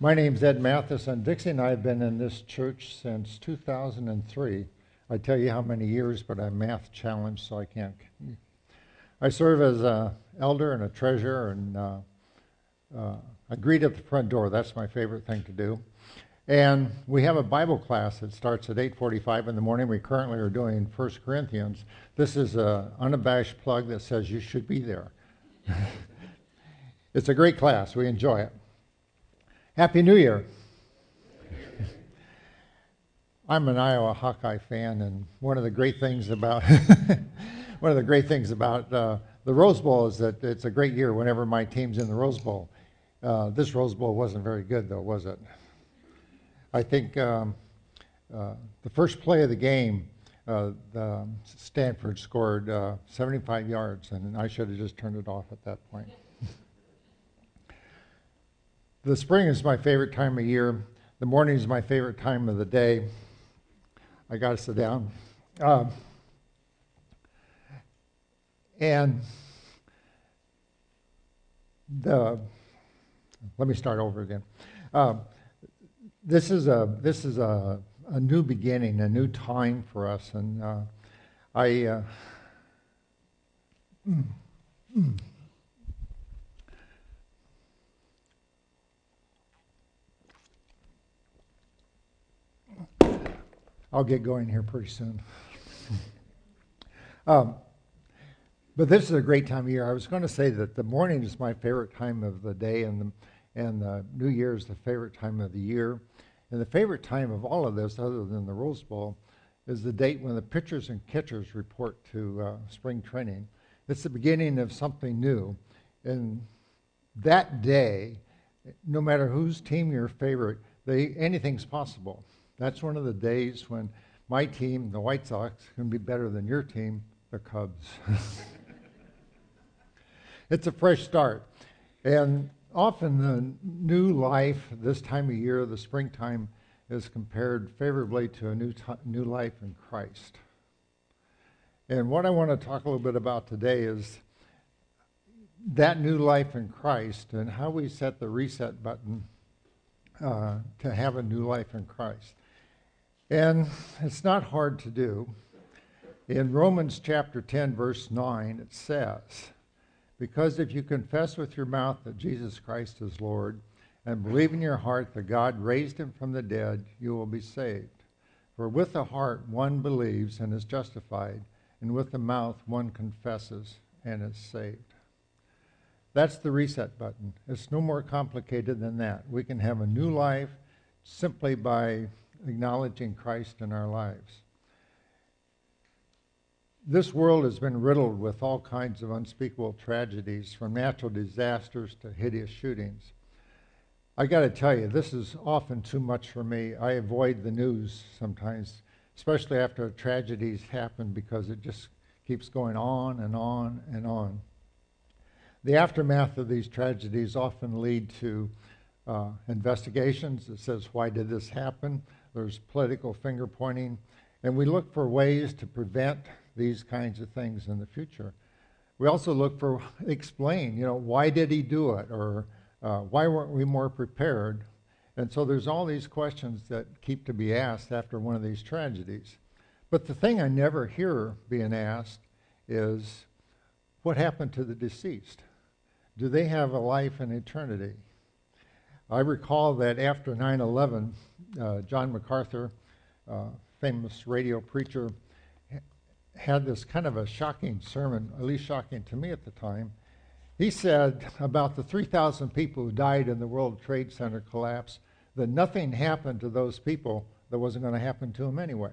My name's Ed Mathis, and Dixie and I have been in this church since 2003. I tell you how many years, but I'm math challenged, so I can't. I serve as an elder and a treasurer, and uh, uh, I greet at the front door. That's my favorite thing to do. And we have a Bible class that starts at 8:45 in the morning. We currently are doing 1 Corinthians. This is an unabashed plug that says you should be there. it's a great class. We enjoy it. Happy New Year. I'm an Iowa Hawkeye fan, and one of the great things about one of the great things about uh, the Rose Bowl is that it's a great year whenever my team's in the Rose Bowl. Uh, this Rose Bowl wasn't very good, though, was it? I think um, uh, the first play of the game, uh, the Stanford scored uh, 75 yards, and I should have just turned it off at that point. The spring is my favorite time of year. The morning is my favorite time of the day. I got to sit down. Um, and the let me start over again. Um, this is a this is a, a new beginning, a new time for us, and uh, I. Uh, mm, mm. I'll get going here pretty soon. um, but this is a great time of year. I was going to say that the morning is my favorite time of the day, and the, and the New Year is the favorite time of the year. And the favorite time of all of this, other than the Rose Bowl, is the date when the pitchers and catchers report to uh, spring training. It's the beginning of something new. And that day, no matter whose team your favorite, they, anything's possible. That's one of the days when my team, the White Sox, can be better than your team, the Cubs. it's a fresh start. And often the new life this time of year, the springtime, is compared favorably to a new, t- new life in Christ. And what I want to talk a little bit about today is that new life in Christ and how we set the reset button uh, to have a new life in Christ. And it's not hard to do. In Romans chapter 10, verse 9, it says, Because if you confess with your mouth that Jesus Christ is Lord, and believe in your heart that God raised him from the dead, you will be saved. For with the heart one believes and is justified, and with the mouth one confesses and is saved. That's the reset button. It's no more complicated than that. We can have a new life simply by acknowledging Christ in our lives. This world has been riddled with all kinds of unspeakable tragedies, from natural disasters to hideous shootings. I got to tell you, this is often too much for me. I avoid the news sometimes, especially after tragedies happen, because it just keeps going on and on and on. The aftermath of these tragedies often lead to uh, investigations that says, why did this happen? There's political finger pointing, and we look for ways to prevent these kinds of things in the future. We also look for explain, you know, why did he do it, or uh, why weren't we more prepared? And so there's all these questions that keep to be asked after one of these tragedies. But the thing I never hear being asked is, what happened to the deceased? Do they have a life in eternity? I recall that after 9 11, uh, John MacArthur, uh, famous radio preacher, had this kind of a shocking sermon, at least shocking to me at the time. He said about the 3,000 people who died in the World Trade Center collapse that nothing happened to those people that wasn't going to happen to them anyway.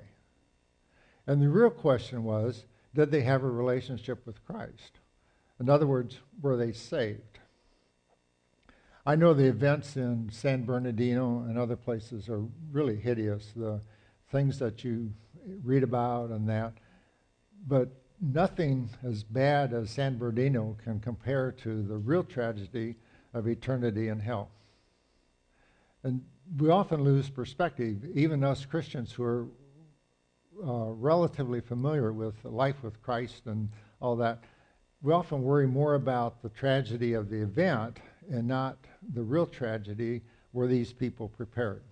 And the real question was did they have a relationship with Christ? In other words, were they saved? I know the events in San Bernardino and other places are really hideous, the things that you read about and that. But nothing as bad as San Bernardino can compare to the real tragedy of eternity in hell. And we often lose perspective, even us Christians who are uh, relatively familiar with life with Christ and all that. We often worry more about the tragedy of the event and not the real tragedy, were these people prepared?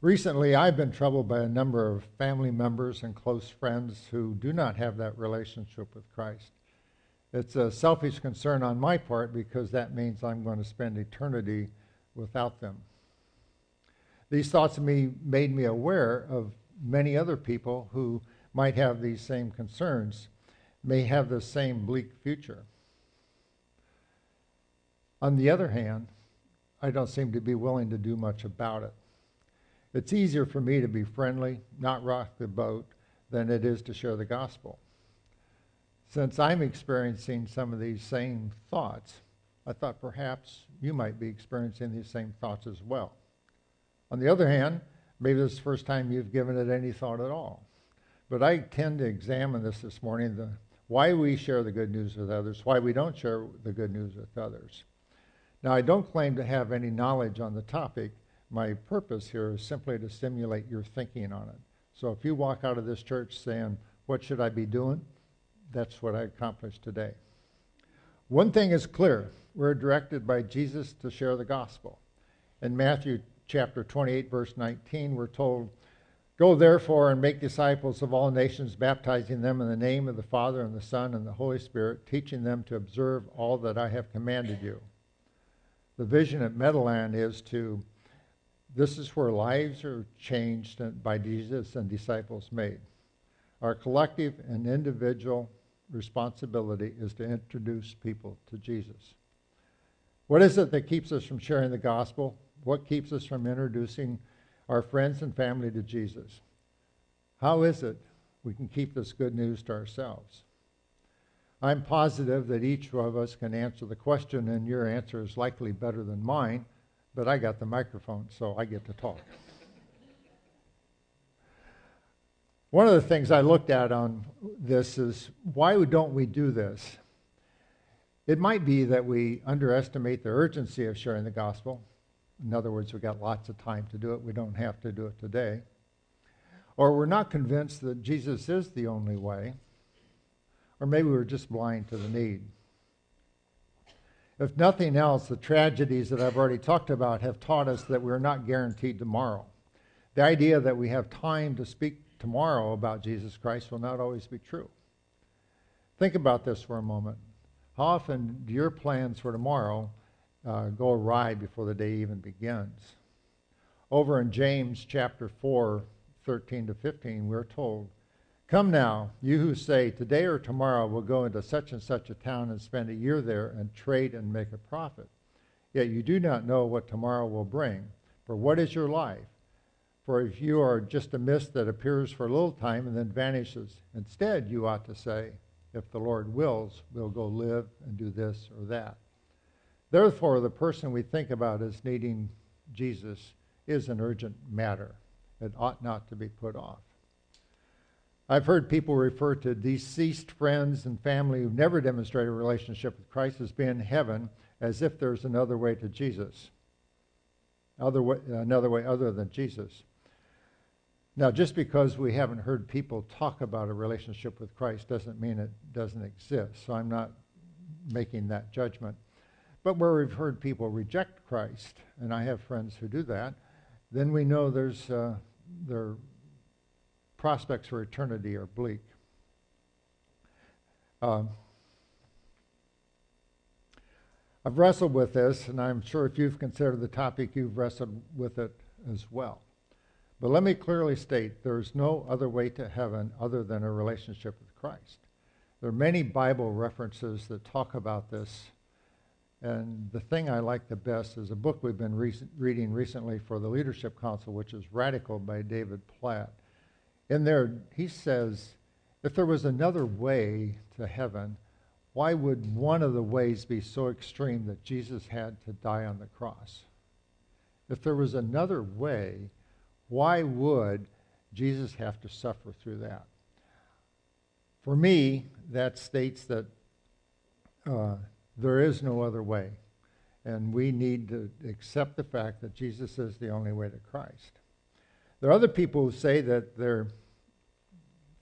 Recently, I've been troubled by a number of family members and close friends who do not have that relationship with Christ. It's a selfish concern on my part because that means I'm going to spend eternity without them. These thoughts of me made me aware of many other people who might have these same concerns, may have the same bleak future. On the other hand, I don't seem to be willing to do much about it. It's easier for me to be friendly, not rock the boat, than it is to share the gospel. Since I'm experiencing some of these same thoughts, I thought perhaps you might be experiencing these same thoughts as well. On the other hand, maybe this is the first time you've given it any thought at all. But I tend to examine this this morning the, why we share the good news with others, why we don't share the good news with others. Now, I don't claim to have any knowledge on the topic. My purpose here is simply to stimulate your thinking on it. So if you walk out of this church saying, What should I be doing? That's what I accomplished today. One thing is clear we're directed by Jesus to share the gospel. In Matthew chapter 28, verse 19, we're told, Go therefore and make disciples of all nations, baptizing them in the name of the Father and the Son and the Holy Spirit, teaching them to observe all that I have commanded you. The vision at Meadowland is to, this is where lives are changed by Jesus and disciples made. Our collective and individual responsibility is to introduce people to Jesus. What is it that keeps us from sharing the gospel? What keeps us from introducing our friends and family to Jesus? How is it we can keep this good news to ourselves? I'm positive that each of us can answer the question, and your answer is likely better than mine, but I got the microphone, so I get to talk. One of the things I looked at on this is why don't we do this? It might be that we underestimate the urgency of sharing the gospel. In other words, we've got lots of time to do it. We don't have to do it today. Or we're not convinced that Jesus is the only way. Or maybe we're just blind to the need. If nothing else, the tragedies that I've already talked about have taught us that we're not guaranteed tomorrow. The idea that we have time to speak tomorrow about Jesus Christ will not always be true. Think about this for a moment. How often do your plans for tomorrow uh, go awry before the day even begins? Over in James chapter 4, 13 to 15, we're told, Come now, you who say, Today or tomorrow we'll go into such and such a town and spend a year there and trade and make a profit. Yet you do not know what tomorrow will bring. For what is your life? For if you are just a mist that appears for a little time and then vanishes, instead you ought to say, if the Lord wills, we'll go live and do this or that. Therefore, the person we think about as needing Jesus is an urgent matter. It ought not to be put off. I've heard people refer to deceased friends and family who've never demonstrated a relationship with Christ as being in heaven as if there's another way to Jesus. Other way, another way other than Jesus. Now, just because we haven't heard people talk about a relationship with Christ doesn't mean it doesn't exist. So I'm not making that judgment. But where we've heard people reject Christ, and I have friends who do that, then we know there's uh, their prospects for eternity are bleak. Um, I've wrestled with this, and I'm sure if you've considered the topic, you've wrestled with it as well. But let me clearly state there is no other way to heaven other than a relationship with Christ. There are many Bible references that talk about this. And the thing I like the best is a book we've been re- reading recently for the Leadership Council, which is Radical by David Platt. In there, he says, if there was another way to heaven, why would one of the ways be so extreme that Jesus had to die on the cross? If there was another way, why would Jesus have to suffer through that? For me, that states that uh, there is no other way. And we need to accept the fact that Jesus is the only way to Christ. There are other people who say that their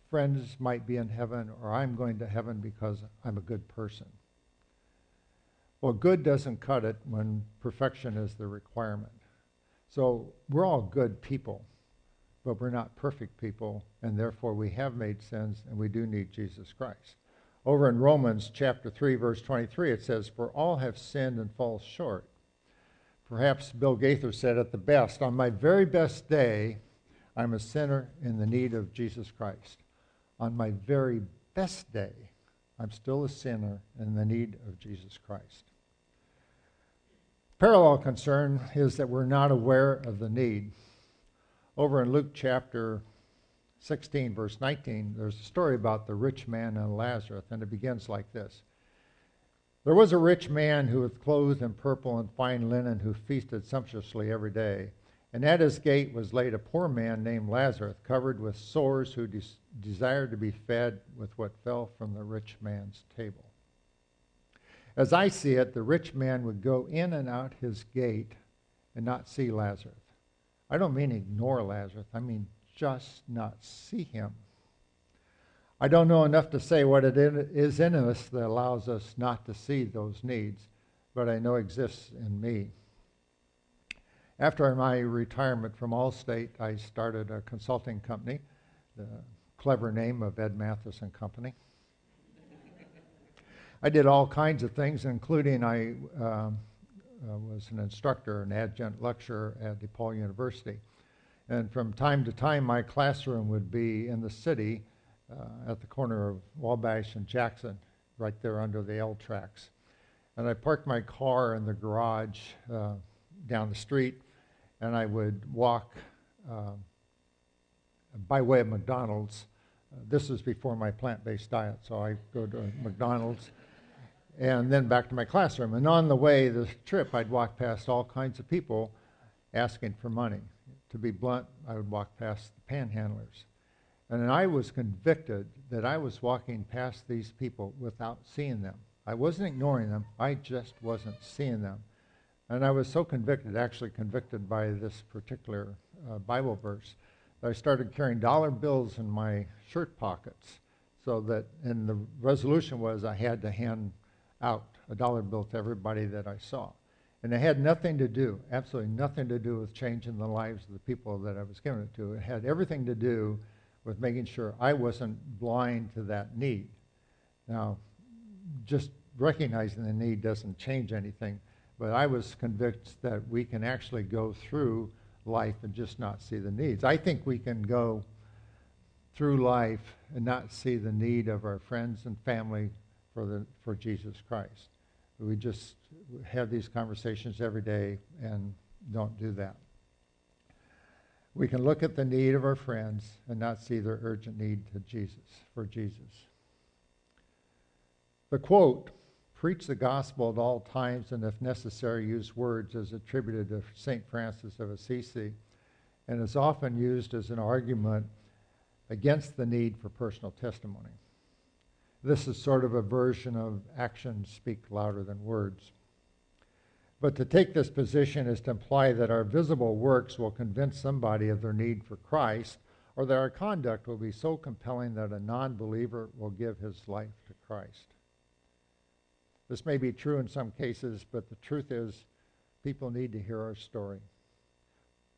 friends might be in heaven or I'm going to heaven because I'm a good person. Well, good doesn't cut it when perfection is the requirement. So we're all good people, but we're not perfect people, and therefore we have made sins and we do need Jesus Christ. Over in Romans chapter 3, verse 23, it says, For all have sinned and fall short. Perhaps Bill Gaither said it the best On my very best day, I'm a sinner in the need of Jesus Christ. On my very best day, I'm still a sinner in the need of Jesus Christ. Parallel concern is that we're not aware of the need. Over in Luke chapter 16, verse 19, there's a story about the rich man and Lazarus, and it begins like this. There was a rich man who was clothed in purple and fine linen, who feasted sumptuously every day. And at his gate was laid a poor man named Lazarus, covered with sores, who des- desired to be fed with what fell from the rich man's table. As I see it, the rich man would go in and out his gate and not see Lazarus. I don't mean ignore Lazarus, I mean just not see him. I don't know enough to say what it is in us that allows us not to see those needs, but I know exists in me. After my retirement from Allstate, I started a consulting company, the clever name of Ed Mathis and Company. I did all kinds of things, including I um, uh, was an instructor, an adjunct lecturer at DePaul University. And from time to time, my classroom would be in the city uh, at the corner of Wabash and Jackson, right there under the L tracks. And I parked my car in the garage uh, down the street, and I would walk uh, by way of McDonald's. Uh, this was before my plant based diet, so I go to McDonald's and then back to my classroom. And on the way, the trip, I'd walk past all kinds of people asking for money. To be blunt, I would walk past the panhandlers. And I was convicted that I was walking past these people without seeing them. I wasn't ignoring them, I just wasn't seeing them. And I was so convicted, actually convicted by this particular uh, Bible verse, that I started carrying dollar bills in my shirt pockets. So that, and the resolution was I had to hand out a dollar bill to everybody that I saw. And it had nothing to do, absolutely nothing to do with changing the lives of the people that I was giving it to. It had everything to do with making sure I wasn't blind to that need. Now, just recognizing the need doesn't change anything, but I was convinced that we can actually go through life and just not see the needs. I think we can go through life and not see the need of our friends and family for, the, for Jesus Christ. We just have these conversations every day and don't do that. We can look at the need of our friends and not see their urgent need to Jesus, for Jesus. The quote, preach the gospel at all times and if necessary use words as attributed to St. Francis of Assisi and is often used as an argument against the need for personal testimony. This is sort of a version of actions speak louder than words. But to take this position is to imply that our visible works will convince somebody of their need for Christ, or that our conduct will be so compelling that a non believer will give his life to Christ. This may be true in some cases, but the truth is, people need to hear our story.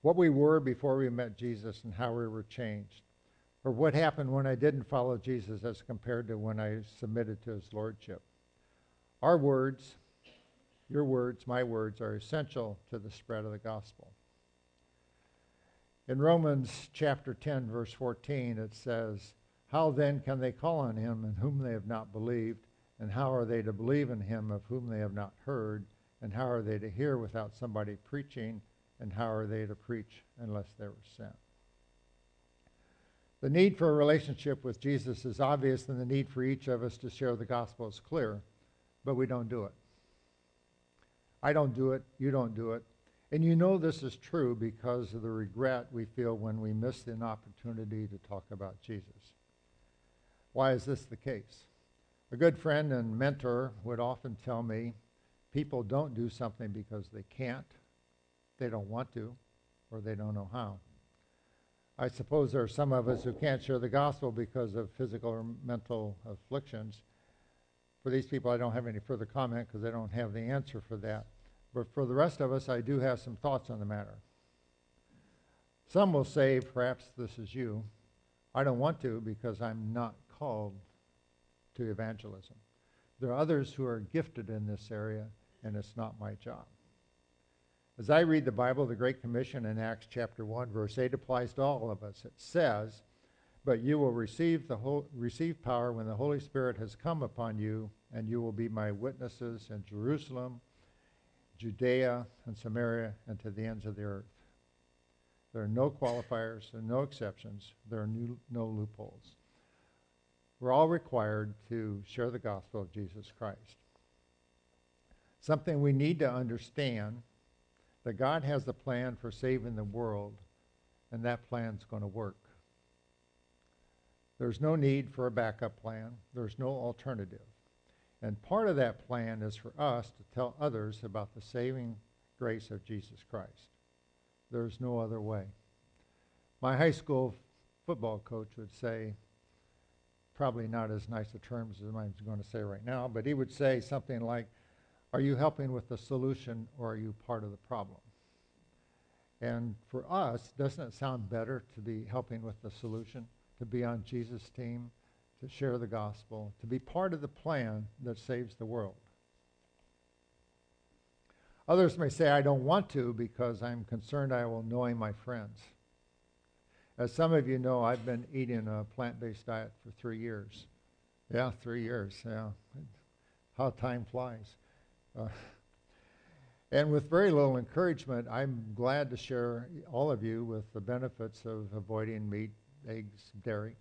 What we were before we met Jesus and how we were changed. Or what happened when I didn't follow Jesus as compared to when I submitted to his lordship. Our words, your words, my words, are essential to the spread of the gospel. In Romans chapter 10, verse 14, it says, How then can they call on him in whom they have not believed? And how are they to believe in him of whom they have not heard? And how are they to hear without somebody preaching? And how are they to preach unless they were sent? The need for a relationship with Jesus is obvious, and the need for each of us to share the gospel is clear, but we don't do it. I don't do it, you don't do it. And you know this is true because of the regret we feel when we miss an opportunity to talk about Jesus. Why is this the case? A good friend and mentor would often tell me people don't do something because they can't, they don't want to, or they don't know how. I suppose there are some of us who can't share the gospel because of physical or mental afflictions. For these people, I don't have any further comment because I don't have the answer for that. But for the rest of us, I do have some thoughts on the matter. Some will say, perhaps this is you, I don't want to because I'm not called to evangelism. There are others who are gifted in this area, and it's not my job. As I read the Bible, the Great Commission in Acts chapter 1, verse 8 applies to all of us. It says, But you will receive, the receive power when the Holy Spirit has come upon you, and you will be my witnesses in Jerusalem, Judea, and Samaria, and to the ends of the earth. There are no qualifiers and no exceptions. There are new, no loopholes. We're all required to share the gospel of Jesus Christ. Something we need to understand that God has a plan for saving the world, and that plan's going to work. There's no need for a backup plan. There's no alternative. And part of that plan is for us to tell others about the saving grace of Jesus Christ. There's no other way. My high school football coach would say, probably not as nice a terms as I'm going to say right now, but he would say something like, are you helping with the solution or are you part of the problem? And for us, doesn't it sound better to be helping with the solution, to be on Jesus' team, to share the gospel, to be part of the plan that saves the world? Others may say, I don't want to because I'm concerned I will annoy my friends. As some of you know, I've been eating a plant-based diet for three years. Yeah, three years. Yeah, how time flies. Uh, and with very little encouragement, I'm glad to share all of you with the benefits of avoiding meat, eggs, dairy.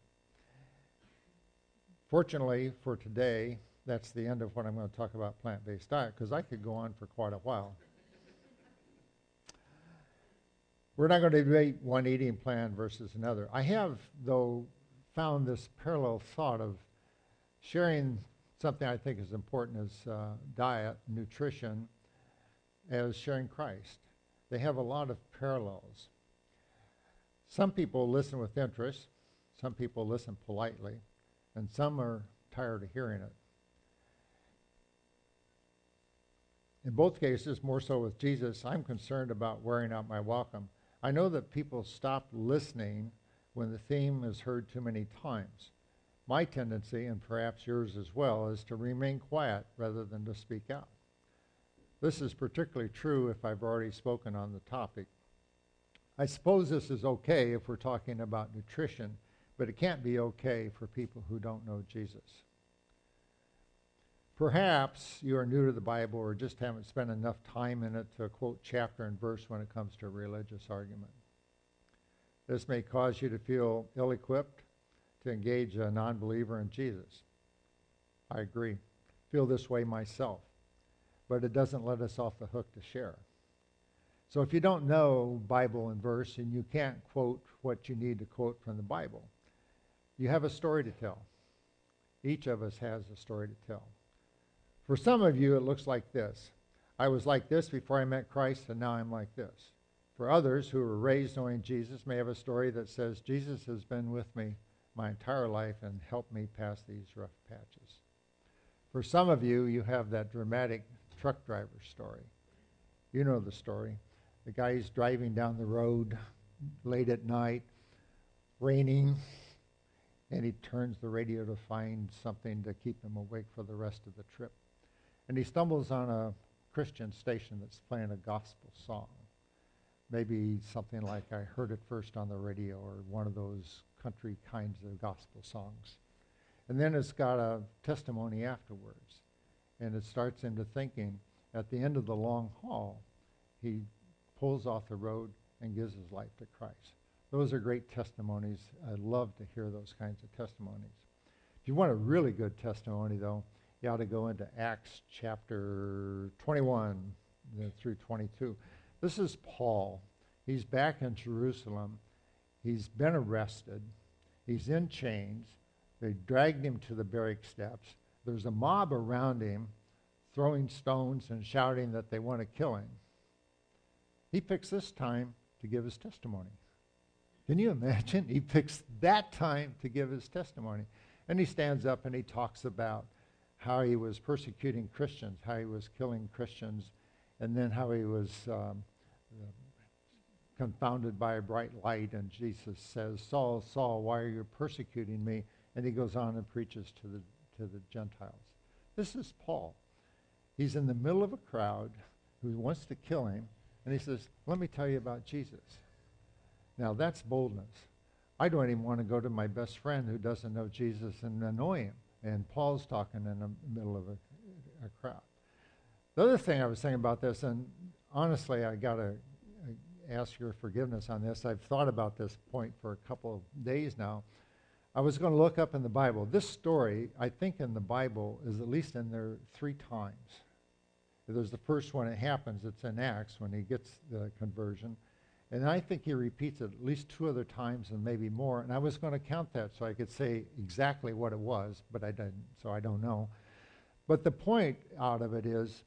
Fortunately for today, that's the end of what I'm going to talk about plant-based diet because I could go on for quite a while. We're not going to debate one eating plan versus another. I have, though, found this parallel thought of sharing something I think is important as uh, diet, nutrition, as sharing Christ. They have a lot of parallels. Some people listen with interest, some people listen politely, and some are tired of hearing it. In both cases, more so with Jesus, I'm concerned about wearing out my welcome. I know that people stop listening when the theme is heard too many times. My tendency, and perhaps yours as well, is to remain quiet rather than to speak out. This is particularly true if I've already spoken on the topic. I suppose this is okay if we're talking about nutrition, but it can't be okay for people who don't know Jesus. Perhaps you are new to the Bible or just haven't spent enough time in it to quote chapter and verse when it comes to a religious argument. This may cause you to feel ill equipped to engage a non believer in Jesus. I agree. Feel this way myself. But it doesn't let us off the hook to share. So if you don't know Bible and verse and you can't quote what you need to quote from the Bible, you have a story to tell. Each of us has a story to tell. For some of you, it looks like this. I was like this before I met Christ, and now I'm like this. For others who were raised knowing Jesus may have a story that says, Jesus has been with me my entire life and helped me pass these rough patches. For some of you, you have that dramatic truck driver story. You know the story. The guy's driving down the road late at night, raining, and he turns the radio to find something to keep him awake for the rest of the trip. And he stumbles on a Christian station that's playing a gospel song. Maybe something like I heard it first on the radio or one of those country kinds of gospel songs. And then it's got a testimony afterwards. And it starts into thinking at the end of the long haul, he pulls off the road and gives his life to Christ. Those are great testimonies. I love to hear those kinds of testimonies. If you want a really good testimony, though, you ought to go into Acts chapter 21 through 22. This is Paul. He's back in Jerusalem. He's been arrested. He's in chains. They dragged him to the barrack steps. There's a mob around him throwing stones and shouting that they want to kill him. He picks this time to give his testimony. Can you imagine? He picks that time to give his testimony. And he stands up and he talks about how he was persecuting Christians, how he was killing Christians, and then how he was um, confounded by a bright light. And Jesus says, Saul, Saul, why are you persecuting me? And he goes on and preaches to the, to the Gentiles. This is Paul. He's in the middle of a crowd who wants to kill him, and he says, Let me tell you about Jesus. Now, that's boldness. I don't even want to go to my best friend who doesn't know Jesus and annoy him. And Paul's talking in the middle of a, a crowd. The other thing I was thinking about this, and honestly, I got to uh, ask your forgiveness on this. I've thought about this point for a couple of days now. I was going to look up in the Bible. This story, I think, in the Bible is at least in there three times. There's the first one it happens, it's in Acts when he gets the conversion. And I think he repeats it at least two other times and maybe more. And I was going to count that so I could say exactly what it was, but I didn't, so I don't know. But the point out of it is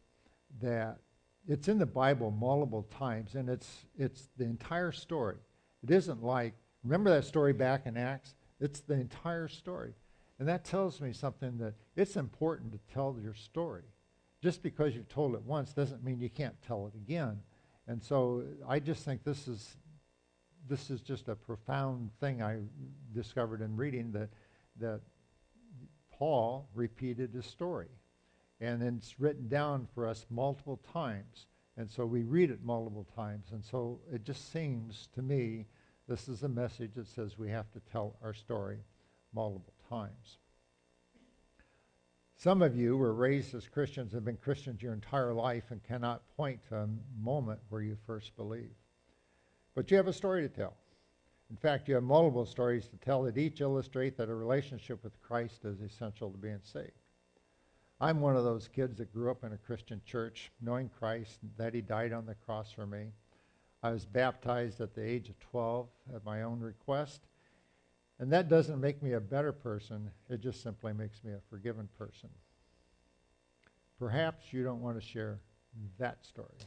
that it's in the Bible multiple times, and it's, it's the entire story. It isn't like, remember that story back in Acts? It's the entire story. And that tells me something that it's important to tell your story. Just because you've told it once doesn't mean you can't tell it again. And so I just think this is this is just a profound thing I discovered in reading that that Paul repeated his story. And it's written down for us multiple times. And so we read it multiple times. And so it just seems to me this is a message that says we have to tell our story multiple times. Some of you were raised as Christians, have been Christians your entire life, and cannot point to a moment where you first believed. But you have a story to tell. In fact, you have multiple stories to tell that each illustrate that a relationship with Christ is essential to being saved. I'm one of those kids that grew up in a Christian church, knowing Christ, that he died on the cross for me. I was baptized at the age of 12 at my own request. And that doesn't make me a better person, it just simply makes me a forgiven person. Perhaps you don't want to share that story.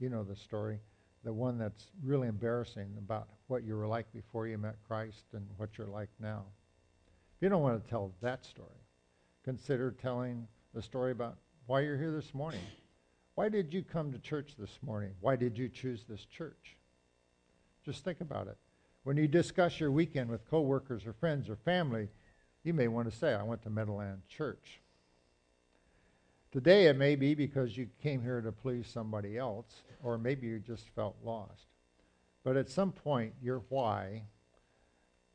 You know the story, the one that's really embarrassing about what you were like before you met Christ and what you're like now. If you don't want to tell that story, consider telling the story about why you're here this morning. Why did you come to church this morning? Why did you choose this church? Just think about it. When you discuss your weekend with coworkers or friends or family, you may want to say, I went to Meadowland Church. Today it may be because you came here to please somebody else, or maybe you just felt lost. But at some point, your why,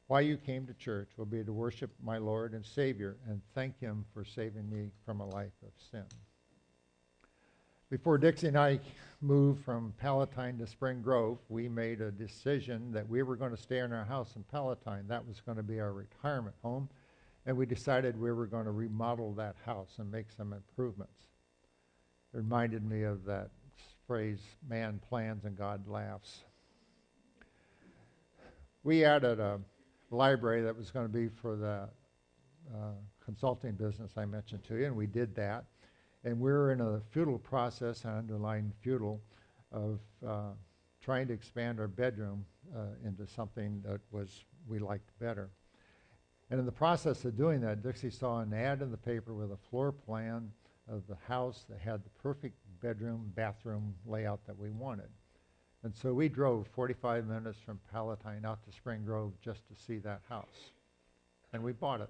why you came to church, will be to worship my Lord and Savior and thank Him for saving me from a life of sin. Before Dixie and I moved from Palatine to Spring Grove, we made a decision that we were going to stay in our house in Palatine. That was going to be our retirement home. And we decided we were going to remodel that house and make some improvements. It reminded me of that phrase, man plans and God laughs. We added a library that was going to be for the uh, consulting business I mentioned to you, and we did that. And we're in a futile process, I underline futile, of uh, trying to expand our bedroom uh, into something that was we liked better. And in the process of doing that, Dixie saw an ad in the paper with a floor plan of the house that had the perfect bedroom, bathroom layout that we wanted. And so we drove 45 minutes from Palatine out to Spring Grove just to see that house. And we bought it.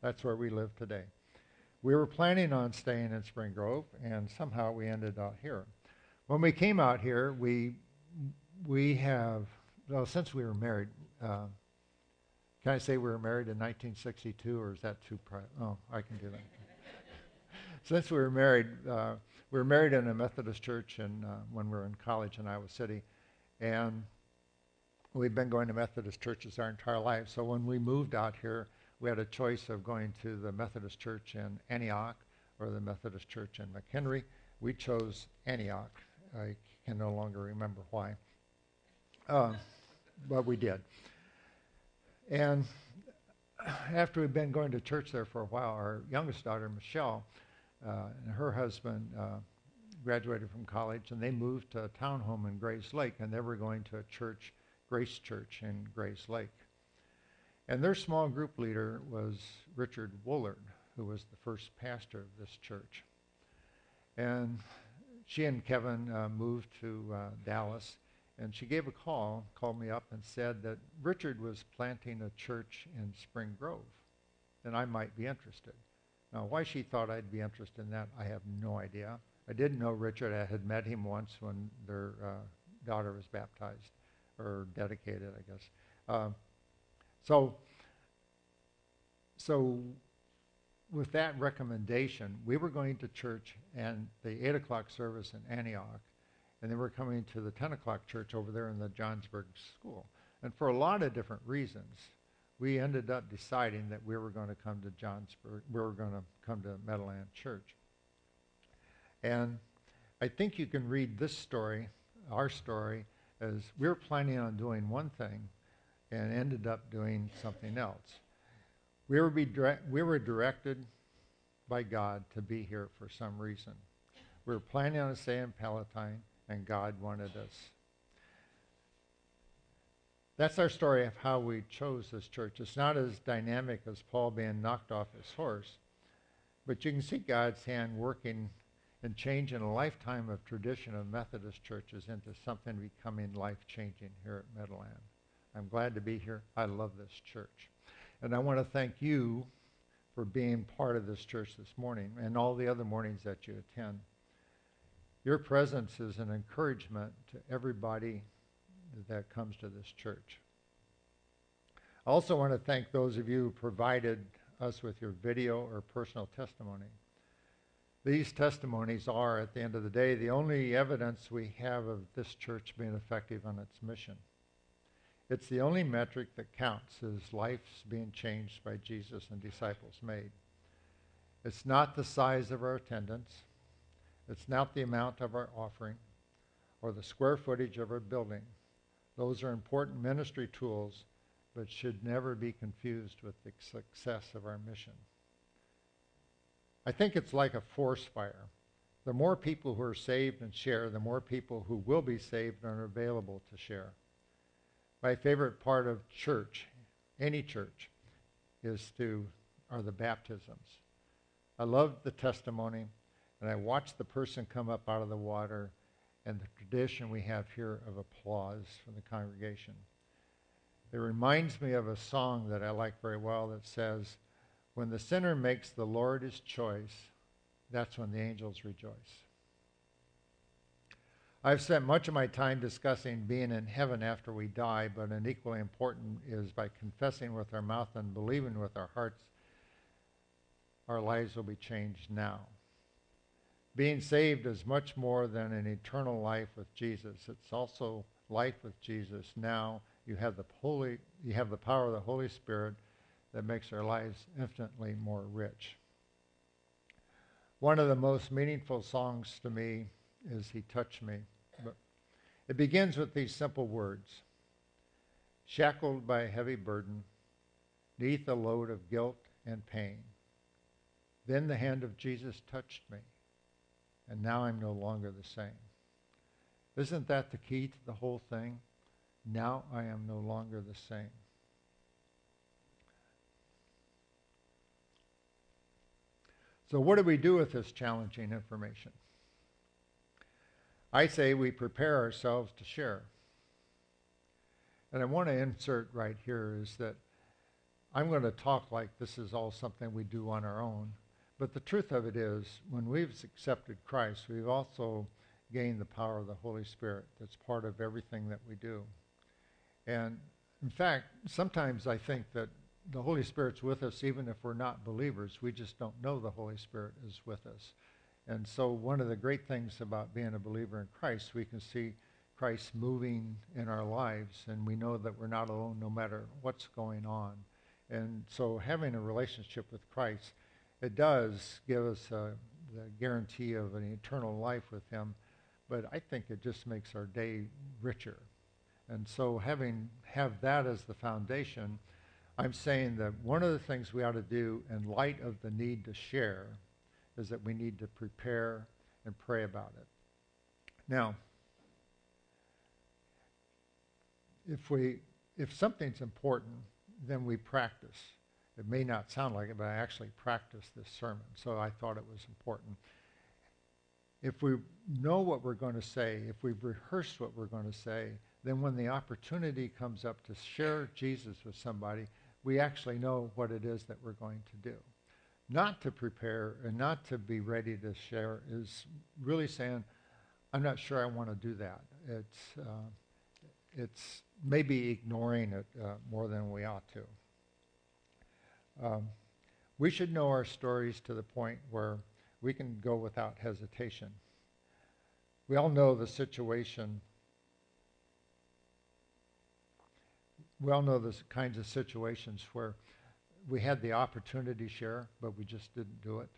That's where we live today. We were planning on staying in Spring Grove, and somehow we ended out here. When we came out here, we we have well since we were married. Uh, can I say we were married in 1962, or is that too private? Oh, I can do that. since we were married, uh, we were married in a Methodist church, and uh, when we were in college in Iowa City, and we've been going to Methodist churches our entire life. So when we moved out here, we had a choice of going to the Methodist Church in Antioch or the Methodist Church in McHenry. We chose Antioch. I can no longer remember why. Uh, but we did. And after we'd been going to church there for a while, our youngest daughter, Michelle, uh, and her husband uh, graduated from college, and they moved to a townhome in Grays Lake, and they were going to a church, Grace Church in Grays Lake. And their small group leader was Richard Woolard. who was the first pastor of this church. And she and Kevin uh, moved to uh, Dallas, and she gave a call, called me up, and said that Richard was planting a church in Spring Grove, and I might be interested. Now, why she thought I'd be interested in that, I have no idea. I didn't know Richard. I had met him once when their uh, daughter was baptized or dedicated, I guess. So, so with that recommendation, we were going to church and the 8 o'clock service in Antioch, and then we're coming to the 10 o'clock church over there in the Johnsburg school. And for a lot of different reasons, we ended up deciding that we were going to come to Johnsburg, we were going to come to Meadowland Church. And I think you can read this story, our story, as we were planning on doing one thing and ended up doing something else. We were, we were directed by God to be here for some reason. We were planning on staying in Palatine, and God wanted us. That's our story of how we chose this church. It's not as dynamic as Paul being knocked off his horse, but you can see God's hand working and changing a lifetime of tradition of Methodist churches into something becoming life-changing here at Meadowland. I'm glad to be here. I love this church. And I want to thank you for being part of this church this morning and all the other mornings that you attend. Your presence is an encouragement to everybody that comes to this church. I also want to thank those of you who provided us with your video or personal testimony. These testimonies are, at the end of the day, the only evidence we have of this church being effective on its mission. It's the only metric that counts as lives being changed by Jesus and disciples made. It's not the size of our attendance. It's not the amount of our offering or the square footage of our building. Those are important ministry tools, but should never be confused with the success of our mission. I think it's like a force fire. The more people who are saved and share, the more people who will be saved and are available to share. My favorite part of church, any church, is to are the baptisms. I love the testimony, and I watch the person come up out of the water, and the tradition we have here of applause from the congregation. It reminds me of a song that I like very well that says, "When the sinner makes the Lord his choice, that's when the angels rejoice." I've spent much of my time discussing being in heaven after we die, but an equally important is by confessing with our mouth and believing with our hearts, our lives will be changed now. Being saved is much more than an eternal life with Jesus. It's also life with Jesus now. You have the holy, you have the power of the Holy Spirit that makes our lives infinitely more rich. One of the most meaningful songs to me is He Touched Me. But it begins with these simple words Shackled by a heavy burden, neath a load of guilt and pain. Then the hand of Jesus touched me, and now I'm no longer the same. Isn't that the key to the whole thing? Now I am no longer the same. So, what do we do with this challenging information? I say we prepare ourselves to share. And I want to insert right here is that I'm going to talk like this is all something we do on our own. But the truth of it is, when we've accepted Christ, we've also gained the power of the Holy Spirit that's part of everything that we do. And in fact, sometimes I think that the Holy Spirit's with us even if we're not believers. We just don't know the Holy Spirit is with us. And so one of the great things about being a believer in Christ, we can see Christ moving in our lives, and we know that we're not alone no matter what's going on. And so having a relationship with Christ, it does give us a, the guarantee of an eternal life with him, but I think it just makes our day richer. And so having have that as the foundation, I'm saying that one of the things we ought to do in light of the need to share is that we need to prepare and pray about it. Now, if we if something's important, then we practice. It may not sound like it, but I actually practiced this sermon, so I thought it was important. If we know what we're going to say, if we've rehearsed what we're going to say, then when the opportunity comes up to share Jesus with somebody, we actually know what it is that we're going to do. Not to prepare and not to be ready to share is really saying, I'm not sure I want to do that. It's, uh, it's maybe ignoring it uh, more than we ought to. Um, we should know our stories to the point where we can go without hesitation. We all know the situation. We all know the kinds of situations where we had the opportunity to share, but we just didn't do it.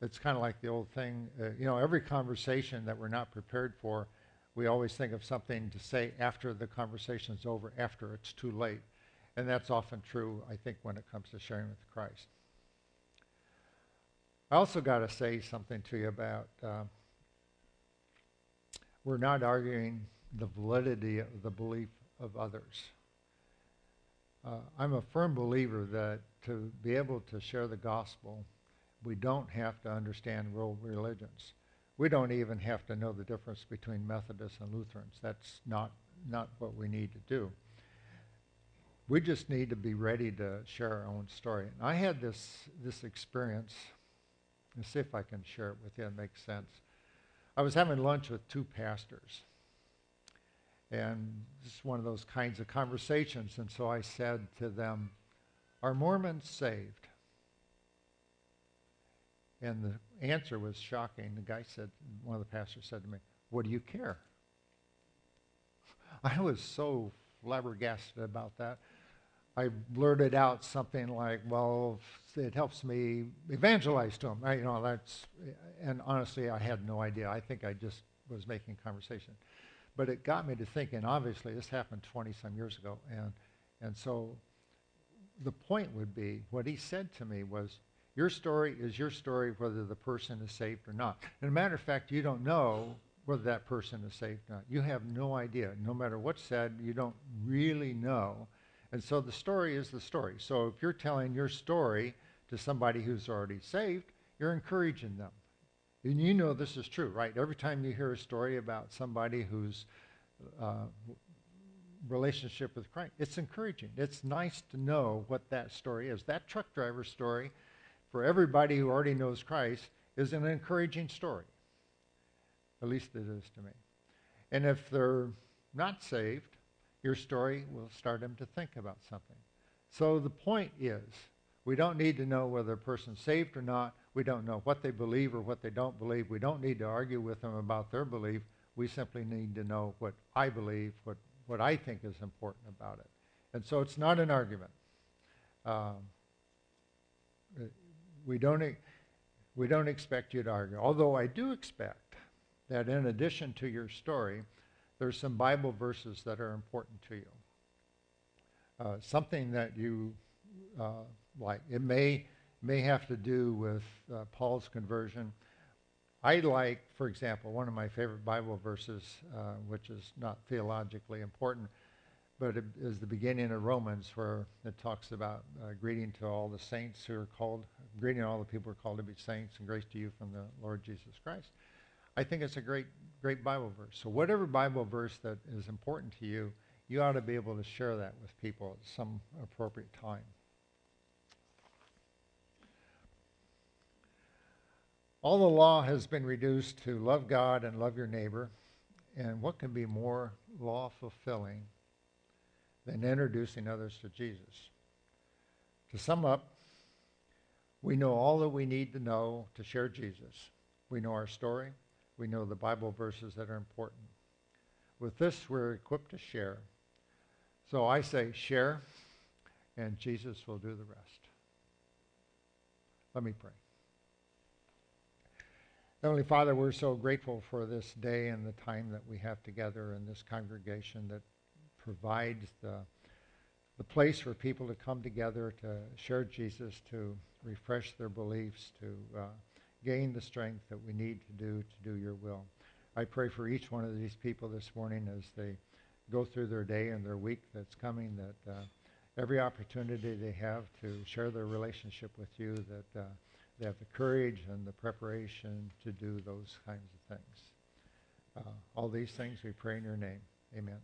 It's kind of like the old thing, uh, you know, every conversation that we're not prepared for, we always think of something to say after the conversation's over, after it's too late. And that's often true, I think, when it comes to sharing with Christ. I also got to say something to you about uh, we're not arguing the validity of the belief of others. Uh, I'm a firm believer that to be able to share the gospel, we don't have to understand world religions. We don't even have to know the difference between Methodists and Lutherans. That's not, not what we need to do. We just need to be ready to share our own story. And I had this, this experience. Let's see if I can share it with you. It makes sense. I was having lunch with two pastors. And is one of those kinds of conversations. And so I said to them, Are Mormons saved? And the answer was shocking. The guy said, one of the pastors said to me, What do you care? I was so flabbergasted about that. I blurted out something like, "Well, it helps me evangelize to them." I, you know, that's, and honestly, I had no idea. I think I just was making conversation, but it got me to thinking. Obviously, this happened 20 some years ago, and and so the point would be what he said to me was, "Your story is your story, whether the person is saved or not." And a matter of fact, you don't know whether that person is saved or not. You have no idea. No matter what's said, you don't really know and so the story is the story. So if you're telling your story to somebody who's already saved, you're encouraging them. And you know this is true, right? Every time you hear a story about somebody whose uh, relationship with Christ, it's encouraging. It's nice to know what that story is. That truck driver story, for everybody who already knows Christ, is an encouraging story. At least it is to me. And if they're not saved, your story will start them to think about something. So the point is, we don't need to know whether a person's saved or not. We don't know what they believe or what they don't believe. We don't need to argue with them about their belief. We simply need to know what I believe, what, what I think is important about it. And so it's not an argument. Um, we, don't, we don't expect you to argue. Although I do expect that in addition to your story, there's some Bible verses that are important to you. Uh, something that you uh, like. It may may have to do with uh, Paul's conversion. I like, for example, one of my favorite Bible verses, uh, which is not theologically important, but it is the beginning of Romans where it talks about uh, greeting to all the saints who are called, greeting all the people who are called to be saints, and grace to you from the Lord Jesus Christ. I think it's a great, great Bible verse. So whatever Bible verse that is important to you, you ought to be able to share that with people at some appropriate time. All the law has been reduced to love God and love your neighbor. And what can be more law fulfilling than introducing others to Jesus? To sum up, we know all that we need to know to share Jesus. We know our story. We know the Bible verses that are important. With this, we're equipped to share. So I say share, and Jesus will do the rest. Let me pray. Heavenly Father, we're so grateful for this day and the time that we have together in this congregation that provides the, the place for people to come together to share Jesus, to refresh their beliefs, to uh, gain the strength that we need to do to do your will. I pray for each one of these people this morning as they go through their day and their week that's coming that uh, every opportunity they have to share their relationship with you, that uh, they have the courage and the preparation to do those kinds of things. Uh, all these things we pray in your name. Amen.